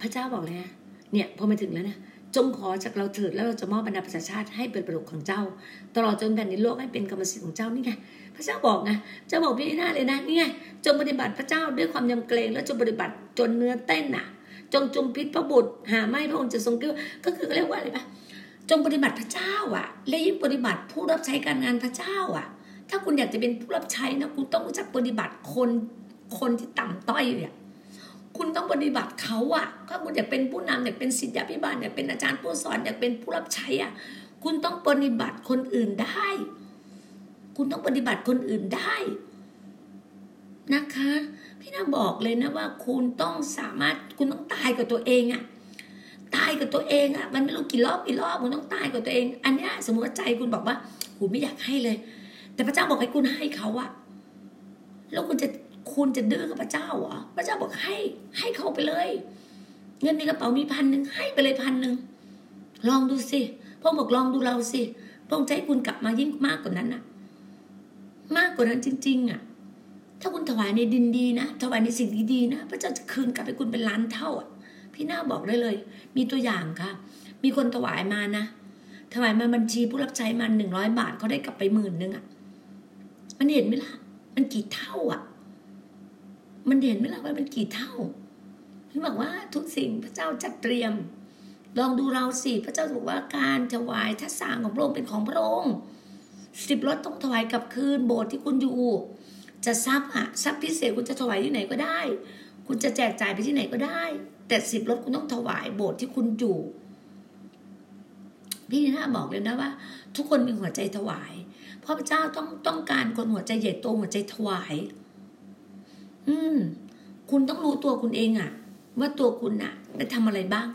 พระเจ้าบอกเลยนะเนี่ยพอมาถึงแล้วนะ จงขอจากเราเถิดแล้วเราจะมอบบรรดาประชาชาติให้เป็นประโยชน์ของเจ้า ตลอดจนแผ่นดินโลกให้เป็นกรรมสิทธิ์ของเจ้านี่ไงพระเจ้าบอกไงเจ้าบอกพี่หน้าเลยนะนี่ไงจงปฏิบัติพระเจ้าด้วยความยำเกรงแล้วจงปฏิบัติจนเนื้อเต้นอะ จงจงพิษพระบุตร หาไม่พระองค์จะทรงเกล้ก็คือเรียกว่าอะไรปะจงปฏิบัติพระเจ้าอะ และยิ่งปฏิบัติผู้รับใช้การงานพระเจ้าอะ ถ้าคุณอยากจะเป็นผู้รับใช้นะคุณต้องรู้จักปฏิบัติคนคนที่ต่ำต้อยเนี่ย คุณต้องปฏิบัติเขาอะถ้าคุณอยากเป็นผู้นำอยากเป็นศิษยาพิบาลอยากเป็นอาจารย์ผู้สอนอยากเป็นผู้รับใช้อะคุณต้องปฏิบัติคนอื่นได้ คุณต้องปฏิบัติคนอื่นได้ นะคะ พี่นาบอกเลยนะว่า คุณต้องสามารถคุณต้องตายกับตัวเองอะตายกับตัวเองอะมันไม่รู้กี่รอบกี่รอบคุณต้องตายกับตัวเอง อันนี้สมมติว่าใจคุณบอกว่าคุณไม่อยากให้เลย แต่พระเจ้าบอกให้คุณให้เขาอะแล้วคุณจะ คุณจะดื้อกับพระเจ้าเหรอพระเจ้าบอกให้ให้เขาไปเลย เงินในกระเป๋ามีพันหนึ่งให้ไปเลยพันหนึ่งลองดูสิพระองค์บอกลองดูเราสิพระองค์จะให้คุณกลับมายิ่งมากกว่านั้นน่ะมากกว่านั้นจริง ๆอะถ้าคุณถวายในดินดีนะถวายในสิ่งดีๆนะพระเจ้าจะคืนกลับให้คุณเป็นล้านเท่าอะพี่น้าบอกได้เลย มีตัวอย่างค่ะ มีคนถวายมานะถวายมาบัญชีผู้รับใช้มาหนึ่งร้อยบาทเขาได้กลับไปหมื่นหนึ่งอะมันเห็นไหมล่ะมันกี่เท่าอะ มันเห็นไหมล่ะว่ามันกี่เท่าพี่บอกว่าทุกสิ่งพระเจ้าจัดเตรียม ลองดูเราสิพระเจ้าบอกว่าการถวายทัศน์ของพระองค์เป็นของพระองค์สิบรถต้องถวายกลับคืนโบสถ์ที่คุณอยู่ จะทรัพย์อะทรัพย์พิเศษคุณจะถวายที่ไหนก็ได้ คุณจะแจกจ่ายไปที่ไหนก็ได้ แต่สิบรถคุณต้องถวายโบสถ์ที่คุณอยู่ พี่ดีน่าบอกเลยนะว่า ทุกคนมีหัวใจถวาย เพราะพระเจ้าต้องต้องการคนหัวใจใหญ่โตหัวใจถวาย อืม คุณต้องรู้ตัวคุณเองอะว่าตัวคุณอะได้ทำอะไรบ้าง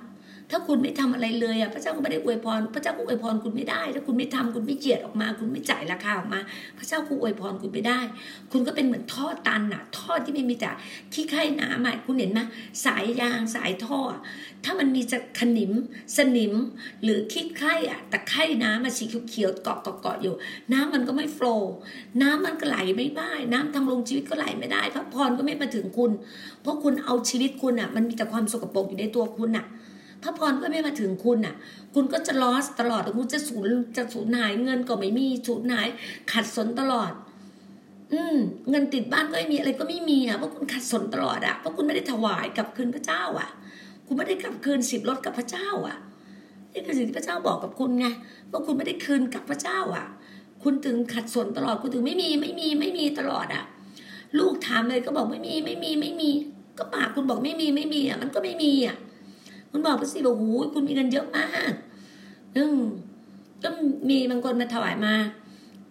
ถ้าคุณไม่ทำอะไรเลยอะพระเจ้าก็ไม่ได้อวยพร พระเจ้าก็อวยพรคุณไม่ได้ ถ้าคุณไม่ทำคุณไม่เจียดออกมา คุณไม่จ่ายราคาออกมา พระเจ้าก็อวยพรคุณไม่ได้ คุณก็เป็นเหมือนท่อตันอะท่อที่ไม่มีแต่ขี้ไข่น้ำอะคุณเห็นไหมสายยางสายท่อ ถ้ามันมีจะขนิมสนิมหรือขี้ไข่อะแต่ไข่น้ำมาสีเขียวๆเกาะเกาะเกาะอยู่ น้ำมันก็ไม่โฟล์น้ำมันก็ไหลไม่ได้ น้ำทางลงชีวิตก็ไหลไม่ได้พระพรก็ไม่มาถึงคุณ เพราะคุณเอาชีวิตคุณอะ มันมีแต่ความสกปรกอยู่ในตัวคุณอะ พระพรก็ไม่มาถึงคุณอะ คุณก็จะลอสตลอดคุณจะสูญจะสูญหายเงินก็ไม่มีสูญหายขัดสนตลอด อืม เงินติดบ้านก็ไม่มีอะไรก็ไม่มีอะเพราะคุณขัดสนตลอดอะเพราะคุณไม่ได้ถวายกลับคืนพระเจ้า อะ คุณไม่ได้กลับคืนสิบรถกับพระเจ้า อะนี่คือสิ่งที่พระเจ้าบอกกับคุณไงว่าคุณไม่ได้คืนกับพระเจ้า อะ คุณถึงขัดสนตลอดคุณถึงไม่มีไม่มีไม่มีตลอดอะ ลูกถามเลยก็บอกไม่มีไม่มีไม่มี ก็ปากคุณบอกไม่มีไม่มีอะมันก็ไม่มีอะ คุณบอกไปสิบอกโอ้คุณมีเงินเยอะมากอืมก็มีบางคนมาถวายมา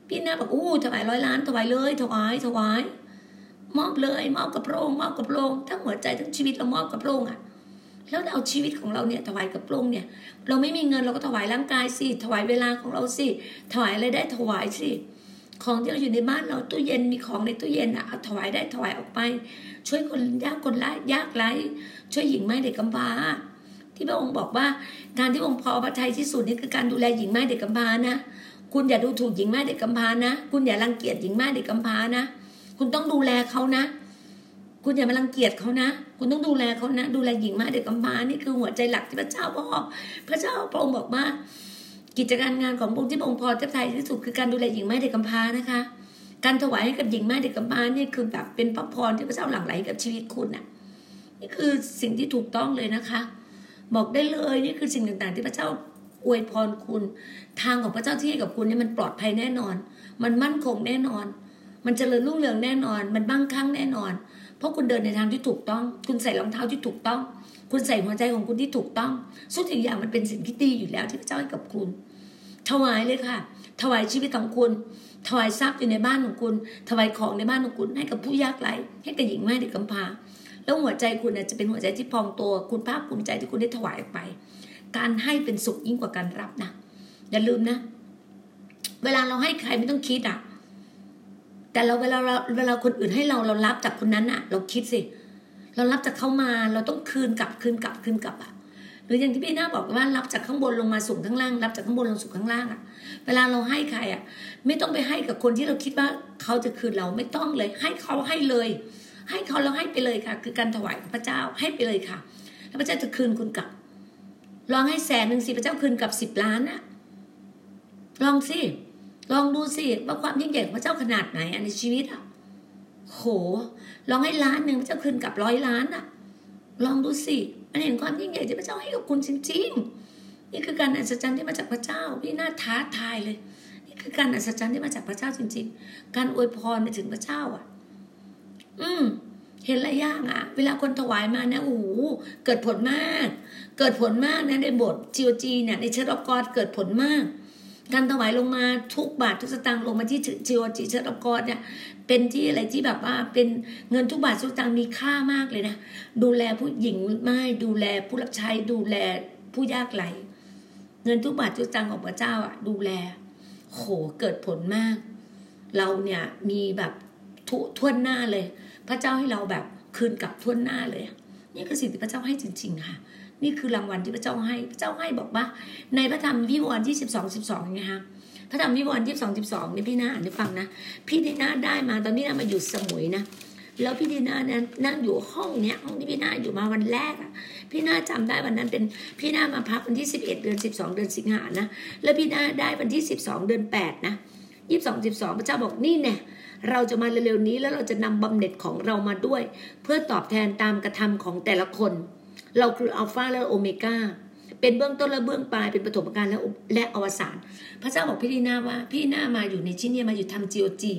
พี่นาบอกอู้ถวายร้อยล้านถวายเลย ถวายถวาย มอบเลย มอบกับพระองค์มอบกับพระองค์ทั้งหัวใจทั้งชีวิตเรามอบกับพระองค์อะแล้วเอาชีวิตของเราเนี่ยถวายกับพระองค์เนี่ย เราไม่มีเงินเราก็ถวายร่างกายสิถวายเวลาของเราสิถวายอะไรได้ถวายสิของที่เราอยู่ในบ้านเราตู้เย็นมีของในตู้เย็นอะเอาถวายได้ถวายออกไป ช่วยคนยากคนไร้ยากไร้ช่วยหญิงไม้เด็กกำพร้า ที่พระองค์บอกว่าการที่องค์พอพระทัยที่สุดนี่คือการดูแลหญิงไม้เด็กกำพร้านะ คุณอย่าดูถูกหญิงไม้เด็กกำพร้านะ คุณอย่ารังเกียจหญิงไม้เด็กกำพร้านะ คุณต้องดูแลเขานะ คุณอย่ามารังเกียจเขานะ คุณต้องดูแลเขานะ ดูแลหญิงไม้เด็กกำพร้านี่คือหัวใจหลักที่พระเจ้าบอกพระเจ้าพระองค์บอกว่ากิจการงานของพระองค์ที่พระองค์พอพระทัยที่สุดคือการดูแลหญิงไม้เด็กกำพร้านะคะ การถวายให้กับหญิงไม้เด็กกำพร้านี่คือแบบเป็นพระพรที่พระเจ้าหลั่งไหลกับชีวิตคุณน่ะ นี่คือสิ่งที่ถูกต้องเลยนะคะ บอกได้เลยนี่คือสิ่งต่างๆ ที่พระเจ้าอวยพรคุณ ทางของพระเจ้าที่ให้กับคุณนี่มันปลอดภัยแน่นอน มันมั่นคงแน่นอน มันจเจริญรุ่งเรืองแน่นอน มันบ้างคั่งแน่นอน เพราะคุณเดินในทางที่ถูกต้อง คุณใส่รองเท้าที่ถูกต้อง คุณใส่หัวใจของคุณที่ถูกต้องทุกสิ่งอย่างมันเป็นสิ่งที่ดีอยู่แล้วที่พระเจ้าให้กับคุณ ถวายเลยค่ะ ถวายชีวิตของคุณ ถวายทรัพย์อยู่ในบ้านของคุณ ถวายของในบ้านของคุณ ให้กับผู้ยากไร้ให้กับหญิงแม่เด็กกำพร้า แล้วหัวใจคุณจะเป็นหัวใจที่พองตัวคุณภาคภูมิใจที่คุณได้ถวายออกไป การให้เป็นสุขยิ่งกว่าการรับนะอย่าลืมนะ เวลาเราให้ใครไม่ต้องคิดอะ แต่เราเวลาเราเวลาคนอื่นให้เราเรารับจากคนนั้นอะ เราคิดสิเรารับจากเขามาเราต้องคืนกลับคืนกลับคืนกลับอะหรืออย่างที่พี่หน้าบอกว่ารับจากข้างบนลงมาสูงข้างล่าง รับจากข้างบนลงสู่ข้างล่างอะ เวลาเราให้ใครอะ ไม่ต้องไปให้กับคนที่เราคิดว่าเขาจะคืนเราไม่ต้องเลย ให้เขาให้เลย ให้เขาแล้วให้ไปเลยค่ะ คือการถวายพระเจ้าให้ไปเลยค่ะ แล้วพระเจ้าจะคืนคุณกลับ ลองให้แสนหนึ่งสิพระเจ้าคืนกลับสิบล้านอะลองสิลองดูสิว่าความยิ่งใหญ่ของพระเจ้าขนาดไหนอะในชีวิตอะโห ลองให้ล้านหนึ่งพระเจ้าคืนกลับร้อยล้านอะลองดูสิมันเห็นความยิ่งใหญ่ที่พระเจ้าให้กับคุณจริงๆ นี่คือการอัศจรรย์ที่มาจากพระเจ้าพี่น่าท้าทายเลย นี่คือการอัศจรรย์ที่มาจากพระเจ้าจริง ๆ การอวยพรไปถึงพระเจ้าอะ อืม เห็นหลายอย่างอะเวลาคนถวายมานะโอ้โหเกิดผลมาก เกิดผลมากนะในบทจีโอจีเนี่ยในเชิดออกอดเกิดผลมากการถวายลงมาทุกบาททุกสตางค์ลงมาที่จีโอจีเชิดออกอดเนี่ยเป็นที่อะไรที่แบบว่าเป็นเงินทุกบาททุกสตางค์มีค่ามากเลยนะดูแลผู้หญิงไม่ดูแลผู้รับใช้ดูแลผู้ยากไร้เงินทุกบาททุกสตางค์ของพระเจ้าอะ ดูแล โหเกิดผลมาก เราเนี่ยมีแบบทุท่วนหน้าเลย พระเจ้าให้เราแบบคืนกลับท่วนหน้าเลย นี่คือสิ่งที่พระเจ้าให้จริง ๆ ค่ะ นี่คือรางวัลที่พระเจ้าให้พระเจ้าให้บอกว่า ในพระธรรมวิวรณ์ที่สิบสองสิบสองไงคะพระธรรมวิวรณ์ที่สองสิบสองนี่พี่นาอ่านให้ฟังนะพี่ดีนาได้มาตอนพี่นามาอยู่สมุยนะแล้วพี่ดีนาเนี่ยนั่งอยู่ห้องเนี้ยห้องที่พี่นาอยู่มาวันแรกอะพี่นาจำได้วันนั้นเป็นพี่นามาพักวันที่สิบเอ็ดเดือนสิบสองเดือนสิงหานะแล้วพี่นาได้วันที่สิบสองเดือนแปดนะ ยี่สิบสองสิบสองพระเจ้าบอกนี่แน่เราจะมาเร็วๆนี้แล้วเราจะนำบำเหน็จของเรามาด้วย เพื่อตอบแทนตามกระทำของแต่ละคน เราคืออัลฟาและโอเมก้าเป็นเบื้องต้นและเบื้องปลายเป็นปฐมกาลและและอวสานพระเจ้าบอกพี่ดีนาว่า พี่นามาอยู่ในชิ้นนี้มาอยู่ทำจีโอจี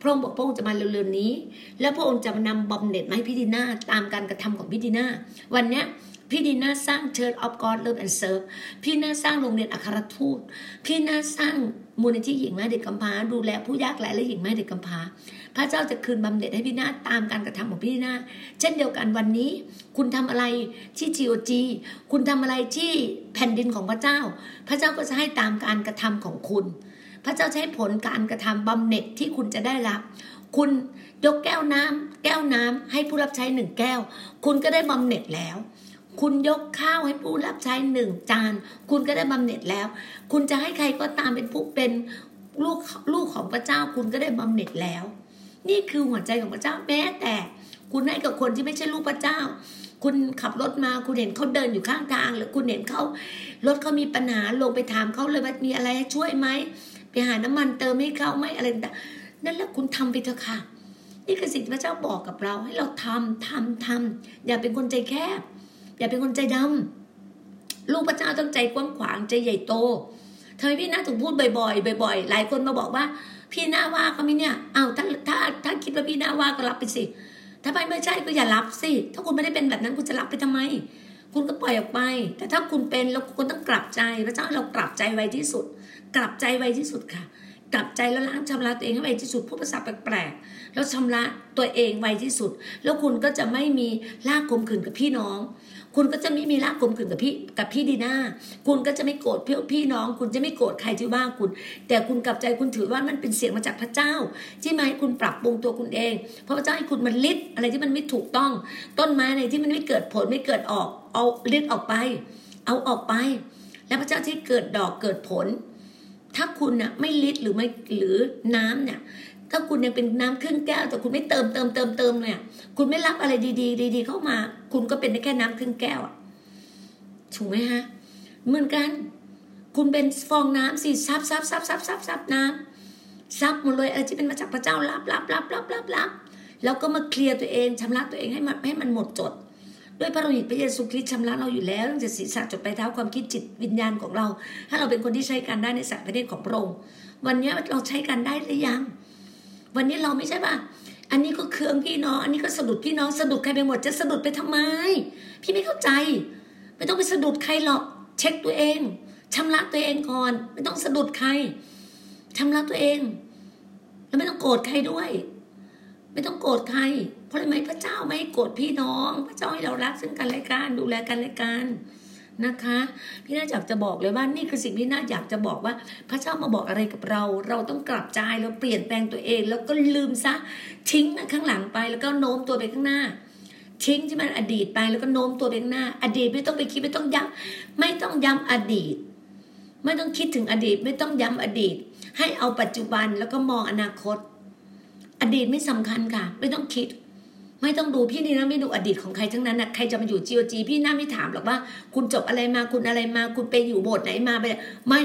พระองค์บอกพระองค์จะมาเร็วๆนี้ แล้วพระองค์จะมานำบำเหน็จมาให้พี่ดีนาตามการกระทำของพี่ดีนาวันเนี้ย พี่ดีน่าสร้าง Church of God Love and Serve พี่น่าสร้างโรงเรียนอัครทูต พี่น่าสร้างมูลนิธิหญิงแม่เด็กกำพร้าดูแลผู้ยากไร้และหญิงแม่เด็กกำพร้าพระเจ้าจะคืนบำเหน็จให้พี่นาตามการกระทำของพี่นาเช่นเดียวกันวันนี้ คุณทำอะไรที่ GOG คุณทำอะไรที่แผ่นดินของพระเจ้า พระเจ้าก็จะให้ตามการกระทำของคุณ พระเจ้าจะให้ผลการกระทำบำเหน็จที่คุณจะได้รับ คุณยกแก้วน้ำแก้วน้ำให้ผู้รับใช้หนึ่งแก้ว คุณก็ได้บำเหน็จแล้ว คุณยกข้าวให้ผู้รับใช้หนึ่งจาน คุณก็ได้บำเหน็จแล้ว คุณจะให้ใครก็ตามเป็นผู้เป็นลูกลูกของพระเจ้า คุณก็ได้บำเหน็จแล้ว นี่คือหัวใจของพระเจ้าแม้แต่ คุณให้กับคนที่ไม่ใช่ลูกพระเจ้า คุณขับรถมาคุณเห็นเขาเดินอยู่ข้างทาง หรือคุณเห็นเขารถเขามีปัญหาลงไปถามเขาเลยว่ามีอะไรให้ช่วยไหมไปหาน้ำมันเติมให้เขาไหมอะไรต่างนั่นแหละคุณทำไปเถอะค่ะนี่คือสิ่งที่พระเจ้าบอกกับเราให้เราทำทำทำอย่าเป็นคนใจแคบ อย่าเป็นคนใจดำลูกพระเจ้าต้องใจกว้างขวางใจใหญ่โตทำไมพี่นาถึงพูดบ่อยๆบ่อยๆ หลายคนมาบอกว่า พี่นาว่าเขาไม่เนี่ยเอาถ้าถ้าถ้าคิดว่าพี่นาว่าก็รับไปสิถ้าไม่ไม่ใช่ก็อย่ารับสิ ถ้าคุณไม่ได้เป็นแบบนั้นคุณจะรับไปทำไม คุณก็ปล่อยออกไป แต่ถ้าคุณเป็นแล้วคุณต้องกลับใจ พระเจ้าให้เรากลับใจไวที่สุด กลับใจไวที่สุดค่ะ กลับใจแล้วล้างชำระตัวเองให้ไวที่สุดพูดภาษาแปลกๆแล้วชำระตัวเองไวที่สุด แล้วคุณก็จะไม่มีลากกลมขืนกับพี่น้อง คุณก็จะไม่มีลากกลมขืนกับพี่กับพี่ดีน่าคุณก็จะไม่โกรธเพี่อพี่น้อง คุณจะไม่โกรธใครที่ว่าคุณ แต่คุณกลับใจคุณถือว่ามันเป็นเสียงมาจากพระเจ้าที่มาให้คุณปรับปรุงตัวคุณเอง เพราะพระเจ้าให้คุณมันลิดอะไรที่มันไม่ถูกต้อง ต้นไม้อะไรที่มันไม่เกิดผลไม่เกิดออก เอาลิดออกไป เอาออกไป แล้วพระเจ้าที่เกิดดอกเกิดผล ถ้าคุณน่ะไม่ลิดหรือไม่หรือน้ำเนี่ย ถ้าคุณยังเป็นน้ำครึ่งแก้ว แต่คุณไม่เติมเติมเติมเติมเนี่ย คุณไม่รับอะไรดีๆ ดี ๆ เข้ามา คุณก็เป็นได้แค่น้ำครึ่งแก้วอะถูกไหมฮะ เหมือนกัน คุณเป็นฟองน้ำสิซับซับซับซับซับซับน้ำซับหมดเลยอะไรที่เป็นมาจากพระเจ้ารับรับรับรับรับรับแล้วก็มาเคลียร์ตัวเองชำระตัวเองให้มันให้มันหมดจด ด้วยพระโลหิตพระเยซูคริสต์ชำระเราอยู่แล้วตั้งแต่ศีรษะจดปลายเท้าความคิดจิตวิญญาณของเรา ถ้าเราเป็นคนที่ใช้การได้ในสายพระเนตรของพระองค์วันนี้เราใช้การได้หรือยัง วันนี้เราไม่ใช่ป่ะอันนี้ก็เคืองพี่น้อง อันนี้ก็สะดุดพี่น้องสะดุดใครไปหมดจะสะดุดไปทำไม พี่ไม่เข้าใจ ไม่ต้องไปสะดุดใครหรอก เช็คตัวเองชำระตัวเองก่อน ไม่ต้องสะดุดใครชำระตัวเอง แล้วไม่ต้องโกรธใครด้วย ไม่ต้องโกรธใคร เพราะอะไรไหมพระเจ้าไม่ให้โกรธพี่น้อง พระเจ้าให้เรารักซึ่งกันและกันดูแลกันและกันน นะคะ พี่น่าอยากจะบอกเลยว่านี่คือสิ่งที่น่าอยากจะบอกว่า พระเจ้ามาบอกอะไรกับเรา เราต้องกลับใจแล้วเปลี่ยนแปลงตัวเอง แล้วก็ลืมซะทิ้งกันข้างหลังไป แล้วก็โน้มตัวไปข้างหน้า ทิ้งที่มันอดีตไปแล้วก็โน้มตัวไปข้างหน้า อดีตไม่ต้องไปคิดไม่ต้องย้ำไม่ต้องย้ำอดีต ไม่ต้องคิดถึงอดีต ไม่ต้องย้ำอดีต ให้เอาปัจจุบันแล้วก็มองอนาคต อดีตไม่สำคัญค่ะ ไม่ต้องคิด ไม่ต้องดูพี่นี่นะไม่ดูอดีตของใครทั้งนั้นนะใครจะมาอยู่จีโอจีพี่น่าไม่ถามหรอกว่า คุณจบอะไรมาคุณอะไรมา คุณไปอยู่โบสถ์ไหนมาไปไม่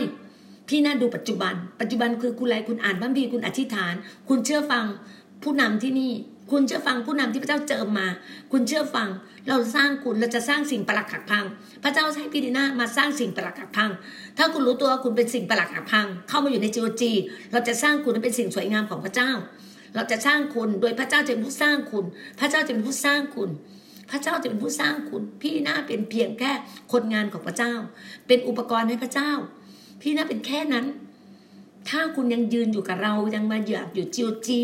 พี่น่าดูปัจจุบัน ปัจจุบันคือคุณอะไรคุณอ่านพระบีคุณอธิษฐาน คุณเชื่อฟังผู้นำที่นี่ คุณเชื่อฟังผู้นำที่พระเจ้าเจิมมา คุณเชื่อฟัง เราสร้างคุณเราจะสร้างสิ่งประหลาดขักพัง พระเจ้าใช้พี่ดีน่ามาสร้างสิ่งประหลาดขักพัง ถ้าคุณรู้ตัวคุณเป็นสิ่งประหลาดขักพัง เข้ามาอยู่ในจีโอจีเราจะสร้างคุณให้เป็นสิ่งสวยงามของพระเจ้า เราจะสร้างคุณโดยพระเจ้าจะเป็นผู้สร้างคุณ พระเจ้าจะเป็นผู้สร้างคุณ พระเจ้าจะเป็นผู้สร้างคุณ พี่น่าเป็นเพียงแค่คนงานของพระเจ้า เป็นอุปกรณ์ให้พระเจ้า พี่น่าเป็นแค่นั้น ถ้าคุณยังยืนอยู่กับเรายังมาเหยือกอยู่จิวจี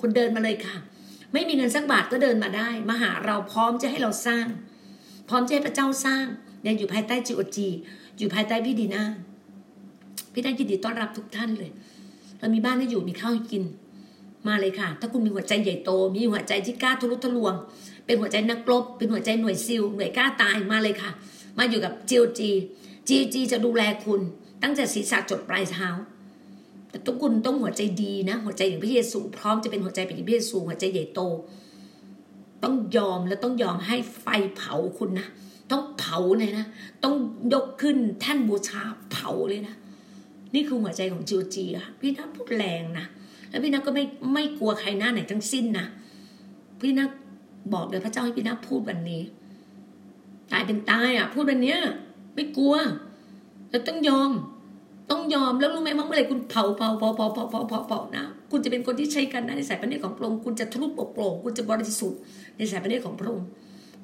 คุณเดินมาเลยค่ะ ไม่มีเงินสักบาทก็เดินมาได้ มาหาเราพร้อมจะให้เราสร้าง พร้อมจะให้พระเจ้าสร้างยังอยู่ภายใต้จิวจีอยู่ภายใต้พี่ดีนาพี่ได้ยินดีต้อนรับทุกท่านเลย เรามีบ้านให้อยู่มีข้าวให้กิน มาเลยค่ะ ถ้าคุณมีหัวใจใหญ่โต มีหัวใจที่กล้าทะลุทะลวง เป็นหัวใจนักรบ เป็นหัวใจหน่วยซิล หน่วยกล้าตายมาเลยค่ะ มาอยู่กับจีจีจีจีจะดูแลคุณ ตั้งแต่ศีรษะจดปลายเท้า แต่ทุกคุณต้องหัวใจดีนะ หัวใจอย่างพระเยซูพร้อมจะเป็นหัวใจเป็นพระเยซูหัวใจใหญ่โต ต้องยอมและต้องยอมให้ไฟเผาคุณนะ ต้องเผาเลยนะ ต้องยกขึ้นแท่นบูชาเผาเลยนะ นี่คือหัวใจของจิวจีอะพี่นัทพูดแรงนะ แล้วพี่นัทก็ไม่ไม่กลัวใครหน้าไหนทั้งสิ้นนะพี่นัทบอกเลยพระเจ้าให้พี่นัทพูดวันนี้ ตายเป็นตายอะ พูดวันเนี้ย ไม่กลัวแล้วต้องยอม ต้องยอมแล้วรู้ไหมว่าเมื่อไหร่คุณเผาเผาเผาเผาเผาเผาเผาเผานะคุณจะเป็นคนที่ใช้กันนะในสายพระเนตรของพระองค์คุณจะทะลุปโปร่งคุณจะบริสุทธิ์ในสายพระเนตรของพระองค์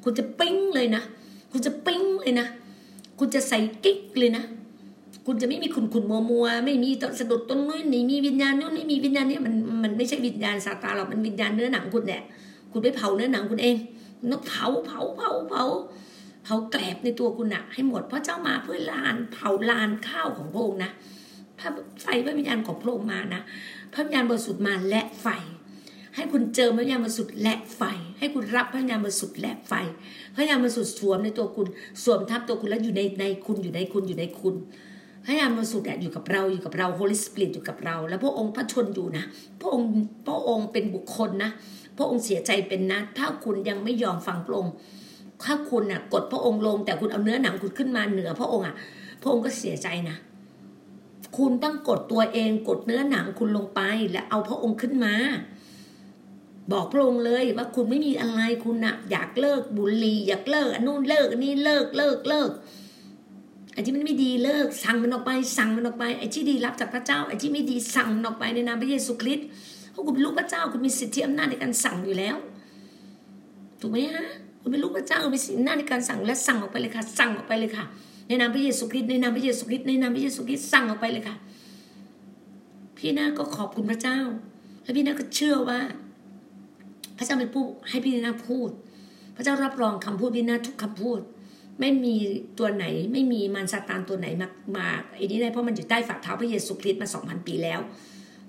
คุณจะปิ้งเลยนะคุณจะปิ้งเลยนะคุณจะใส่กิ๊กเลยนะ คุณจะไม่มีขุนขุนมัวมัวไม่มีสะดุดต้นนู้นนี่มีวิญญาณนู้นนี่มีวิญญาณนี้มันมันไม่ใช่วิญญาณซาตานหรอกมันวิญญาณเนื้อหนังคุณแหละคุณไปเผาเนื้อหนังคุณเองคุณต้องเผาเผาเผาเผาเผาแกลบในตัวคุณอะให้หมดเพราะเจ้ามาเพื่อลานเผาลานข้าวของพระองค์นะพระไฟพระวิญญาณของพระองค์มานะพระวิญญาณบริสุทธิ์มาและไฟ ให้คุณเจอพระวิญญาณบริสุทธิ์และไฟ ให้คุณรับพระวิญญาณบริสุทธิ์และไฟ พระวิญญาณบริสุทธิ์สวมในตัวคุณสวมทับตัวคุณแล้วอยู่ในในคุณอยู่ในคุณอยู่ในคุณ พระวิญญาณบริสุทธิ์อยู่กับเราอยู่กับเรา Holy Spirit อยู่กับเรา แล้วพระองค์พระชนม์อยู่นะ พระองค์พระองค์เป็นบุคคลนะ พระองค์เสียใจเป็นนะ ถ้าคุณยังไม่ยอมฟังพระองค์ถ้าคุณน่ะกดพระองค์ลง แต่คุณเอาเนื้อหนังคุณขึ้นมาเหนือ พระองค์อะ พระองค์ก็เสียใจนะ คุณต้องกดตัวเองกดเนื้อหนังคุณลงไป และเอาพระองค์ขึ้นมา บอกพระองค์เลยว่าคุณไม่มีอะไรคุณน่ะ อยากเลิกบุหรี่อยากเลิกอันนู้นเลิกอันนี้เลิกเลิกเลิก ไอ้ที่มันไม่ดีเลิกสั่งมันออกไป สั่งมันออกไปไอ้ที่ดีรับจากพระเจ้าไอ้ที่ไม่ดีสั่งมันออกไปในนามพระเยซูคริสต์เพราะคุณเป็นลูกพระเจ้าคุณมีสิทธิอำนาจในการสั่งอยู่แล้ว ถูกไหมฮะคุณเป็นลูกพระเจ้าคุณมีสิทธิอำนาจในการสั่งและสั่งออกไปเลยค่ะ สั่งออกไปเลยค่ะ ในนามพระเยซูคริสต์ในนามพระเยซูคริสต์ในนามพระเยซูคริสต์สั่งออกไปเลยค่ะ พี่นาก็ขอบคุณพระเจ้า และพี่นาก็เชื่อว่า พระเจ้าเป็นผู้ให้พี่นาพูด พระเจ้ารับรองคำพูดพี่นาทุกคำพูด ไม่มีตัวไหนไม่มีมารซาตานตัวไหนมามาไอ้นี้ได้เพราะมันอยู่ใต้ฝ่าเท้าพระเยซูคริสต์มาสองพันปีแล้ว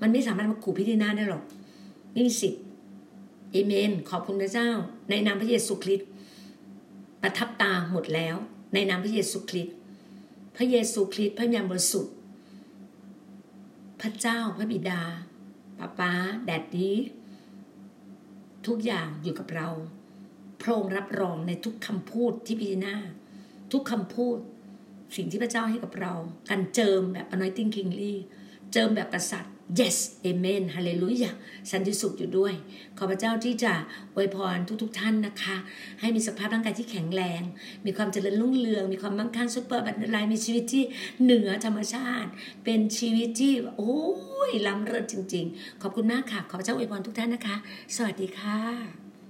มันไม่สามารถมาขู่พี่ดีนาได้หรอกไม่มีสิทธิ์เอเมน ขอบคุณพระเจ้า ในนามพระเยซูคริสต์ประทับตาหมดแล้ว ในนามพระเยซูคริสต์พระเยซูคริสต์พระวิญญาณบริสุทธิ์พระเจ้าพระบิดาป้าป้าDaddy ทุกอย่างอยู่กับเรา พระองค์รับรองในทุกคำพูดที่พิจารณาทุกคำพูด สิ่งที่พระเจ้าให้กับเรา การเจิมแบบ anointing kingly เจิมแบบกษัตริย์ yes amen ฮาเลลูยาสันติสุขอยู่ด้วย ขอพระเจ้าที่จะอวยพรทุกๆทท่านนะคะ ให้มีสุขภาพร่างกายที่แข็งแรง มีความเจริญรุ่งเรือง มีความมั่งคั่ง supernatural มีชีวิตที่เหนือธรรมชาติ เป็นชีวิตที่โอ้ยล้ำเลิศจริง ๆ ขอบคุณมากค่ะ ขอพระเจ้าอวยพรทุกท่านนะคะ สวัสดีค่ะ